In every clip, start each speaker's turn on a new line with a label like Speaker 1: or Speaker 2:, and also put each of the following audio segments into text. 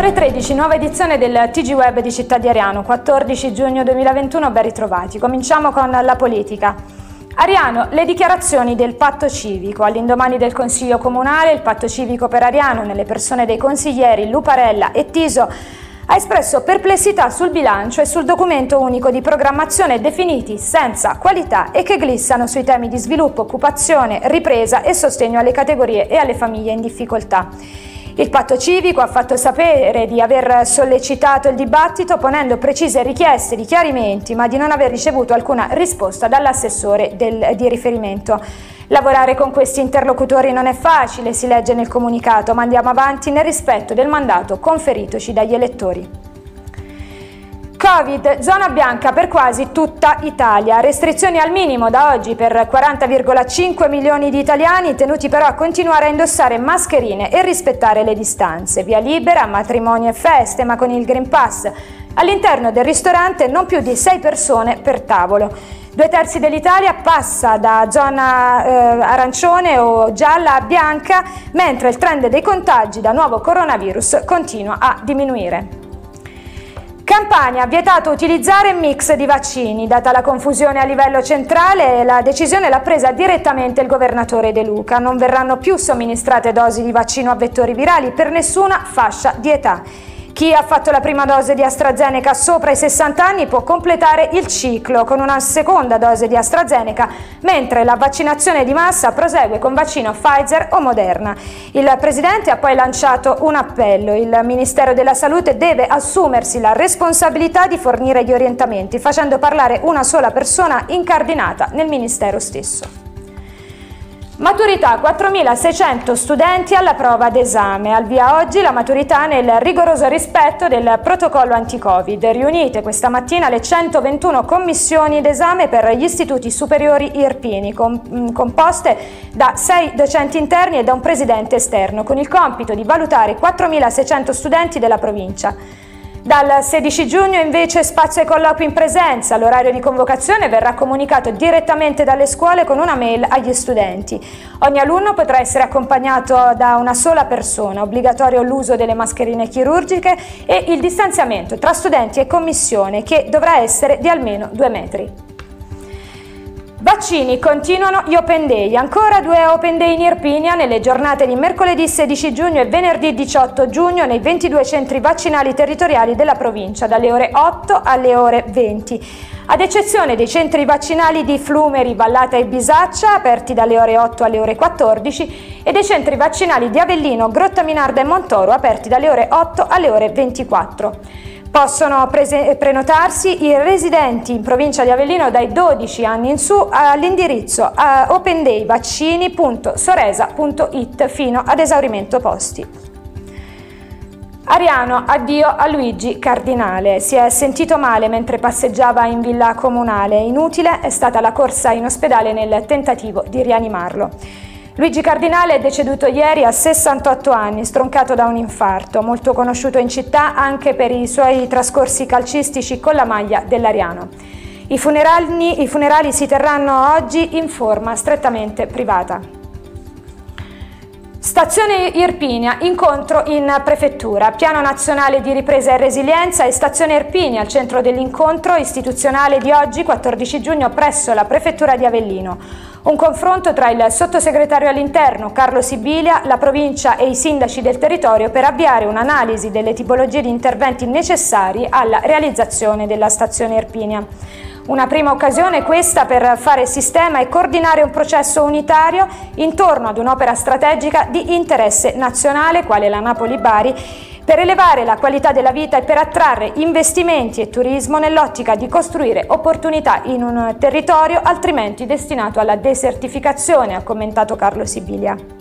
Speaker 1: Ore 13, nuova edizione del TG Web di Città di Ariano, 14 giugno 2021, ben ritrovati. Cominciamo con la politica. Ariano, le dichiarazioni del patto civico. All'indomani del Consiglio Comunale, il patto civico per Ariano, nelle persone dei consiglieri Luparella e Tiso, ha espresso perplessità sul bilancio e sul documento unico di programmazione definiti senza qualità e che glissano sui temi di sviluppo, occupazione, ripresa e sostegno alle categorie e alle famiglie in difficoltà. Il patto civico ha fatto sapere di aver sollecitato il dibattito ponendo precise richieste di chiarimenti, ma di non aver ricevuto alcuna risposta dall'assessore del, di riferimento. Lavorare con questi interlocutori non è facile, si legge nel comunicato, ma andiamo avanti nel rispetto del mandato conferitoci dagli elettori. Covid, zona bianca per quasi tutta Italia. Restrizioni al minimo da oggi per 40,5 milioni di italiani, tenuti però a continuare a indossare mascherine e rispettare le distanze. Via libera, matrimoni e feste, ma con il Green Pass. All'interno del ristorante non più di 6 persone per tavolo. Due terzi dell'Italia passa da zona eh, arancione o gialla a bianca, mentre il trend dei contagi da nuovo coronavirus continua a diminuire. Campania ha vietato utilizzare mix di vaccini. Data la confusione a livello centrale, la decisione l'ha presa direttamente il governatore De Luca. Non verranno più somministrate dosi di vaccino a vettori virali per nessuna fascia di età. Chi ha fatto la prima dose di AstraZeneca sopra i 60 anni può completare il ciclo con una seconda dose di AstraZeneca, mentre la vaccinazione di massa prosegue con vaccino Pfizer o Moderna. Il Presidente ha poi lanciato un appello. Il Ministero della Salute deve assumersi la responsabilità di fornire gli orientamenti, facendo parlare una sola persona incardinata nel Ministero stesso. Maturità 4.600 studenti alla prova d'esame. Al via oggi la maturità nel rigoroso rispetto del protocollo anti-Covid. Riunite questa mattina le 121 commissioni d'esame per gli istituti superiori irpini, com- composte da 6 docenti interni e da un presidente esterno, con il compito di valutare 4.600 studenti della provincia. Dal 16 giugno invece spazio ai colloqui in presenza. L'orario di convocazione verrà comunicato direttamente dalle scuole con una mail agli studenti. Ogni alunno potrà essere accompagnato da una sola persona, obbligatorio l'uso delle mascherine chirurgiche e il distanziamento tra studenti e commissione che dovrà essere di almeno due metri. Vaccini, continuano gli Open Day. Ancora due Open Day in Irpinia nelle giornate di mercoledì 16 giugno e venerdì 18 giugno nei 22 centri vaccinali territoriali della provincia, dalle ore 8 alle ore 20. Ad eccezione dei centri vaccinali di Flumeri, Vallata e Bisaccia, aperti dalle ore 8 alle ore 14, e dei centri vaccinali di Avellino, Grotta Minarda e Montoro, aperti dalle ore 8 alle ore 24. Possono prese- prenotarsi i residenti in provincia di Avellino dai 12 anni in su all'indirizzo opendayvaccini.soresa.it fino ad esaurimento posti. Ariano, addio a Luigi Cardinale. Si è sentito male mentre passeggiava in villa comunale. Inutile è stata la corsa in ospedale nel tentativo di rianimarlo. Luigi Cardinale è deceduto ieri a 68 anni, stroncato da un infarto, molto conosciuto in città anche per i suoi trascorsi calcistici con la maglia dell'Ariano. I funerali, I funerali si terranno oggi in forma strettamente privata. Stazione Irpinia, incontro in prefettura, piano nazionale di ripresa e resilienza e stazione Irpinia al centro dell'incontro istituzionale di oggi 14 giugno presso la prefettura di Avellino. Un confronto tra il sottosegretario all'interno Carlo Sibilia, la provincia e i sindaci del territorio per avviare un'analisi delle tipologie di interventi necessari alla realizzazione della stazione Irpinia. Una prima occasione questa per fare sistema e coordinare un processo unitario intorno ad un'opera strategica di interesse nazionale quale la Napoli-Bari per elevare la qualità della vita e per attrarre investimenti e turismo nell'ottica di costruire opportunità in un territorio altrimenti destinato alla desertificazione, ha commentato Carlo Sibilia.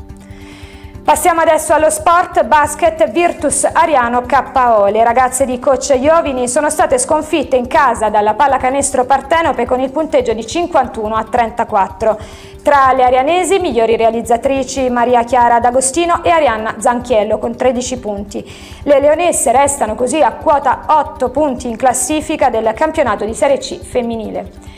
Speaker 1: Passiamo adesso allo sport basket Virtus Ariano KO. Le ragazze di coach Iovini sono state sconfitte in casa dalla pallacanestro Partenope con il punteggio di 51 a 34. Tra le arianesi, migliori realizzatrici Maria Chiara D'Agostino e Arianna Zanchiello con 13 punti. Le leonesse restano così a quota 8 punti in classifica del campionato di Serie C femminile.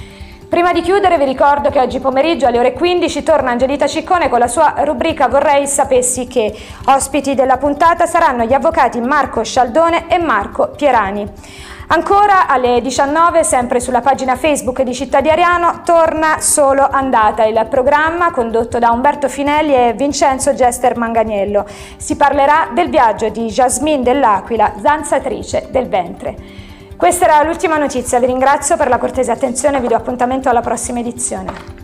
Speaker 1: Prima di chiudere vi ricordo che oggi pomeriggio alle ore 15 torna Angelita Ciccone con la sua rubrica Vorrei sapessi che ospiti della puntata saranno gli avvocati Marco Scialdone e Marco Pierani. Ancora alle 19, sempre sulla pagina Facebook di Città di Ariano, torna Solo Andata, il programma condotto da Umberto Finelli e Vincenzo Gester Manganiello. Si parlerà del viaggio di Jasmine dell'Aquila, zanzatrice del ventre. Questa era l'ultima notizia, vi ringrazio per la cortese attenzione e vi do appuntamento alla prossima edizione.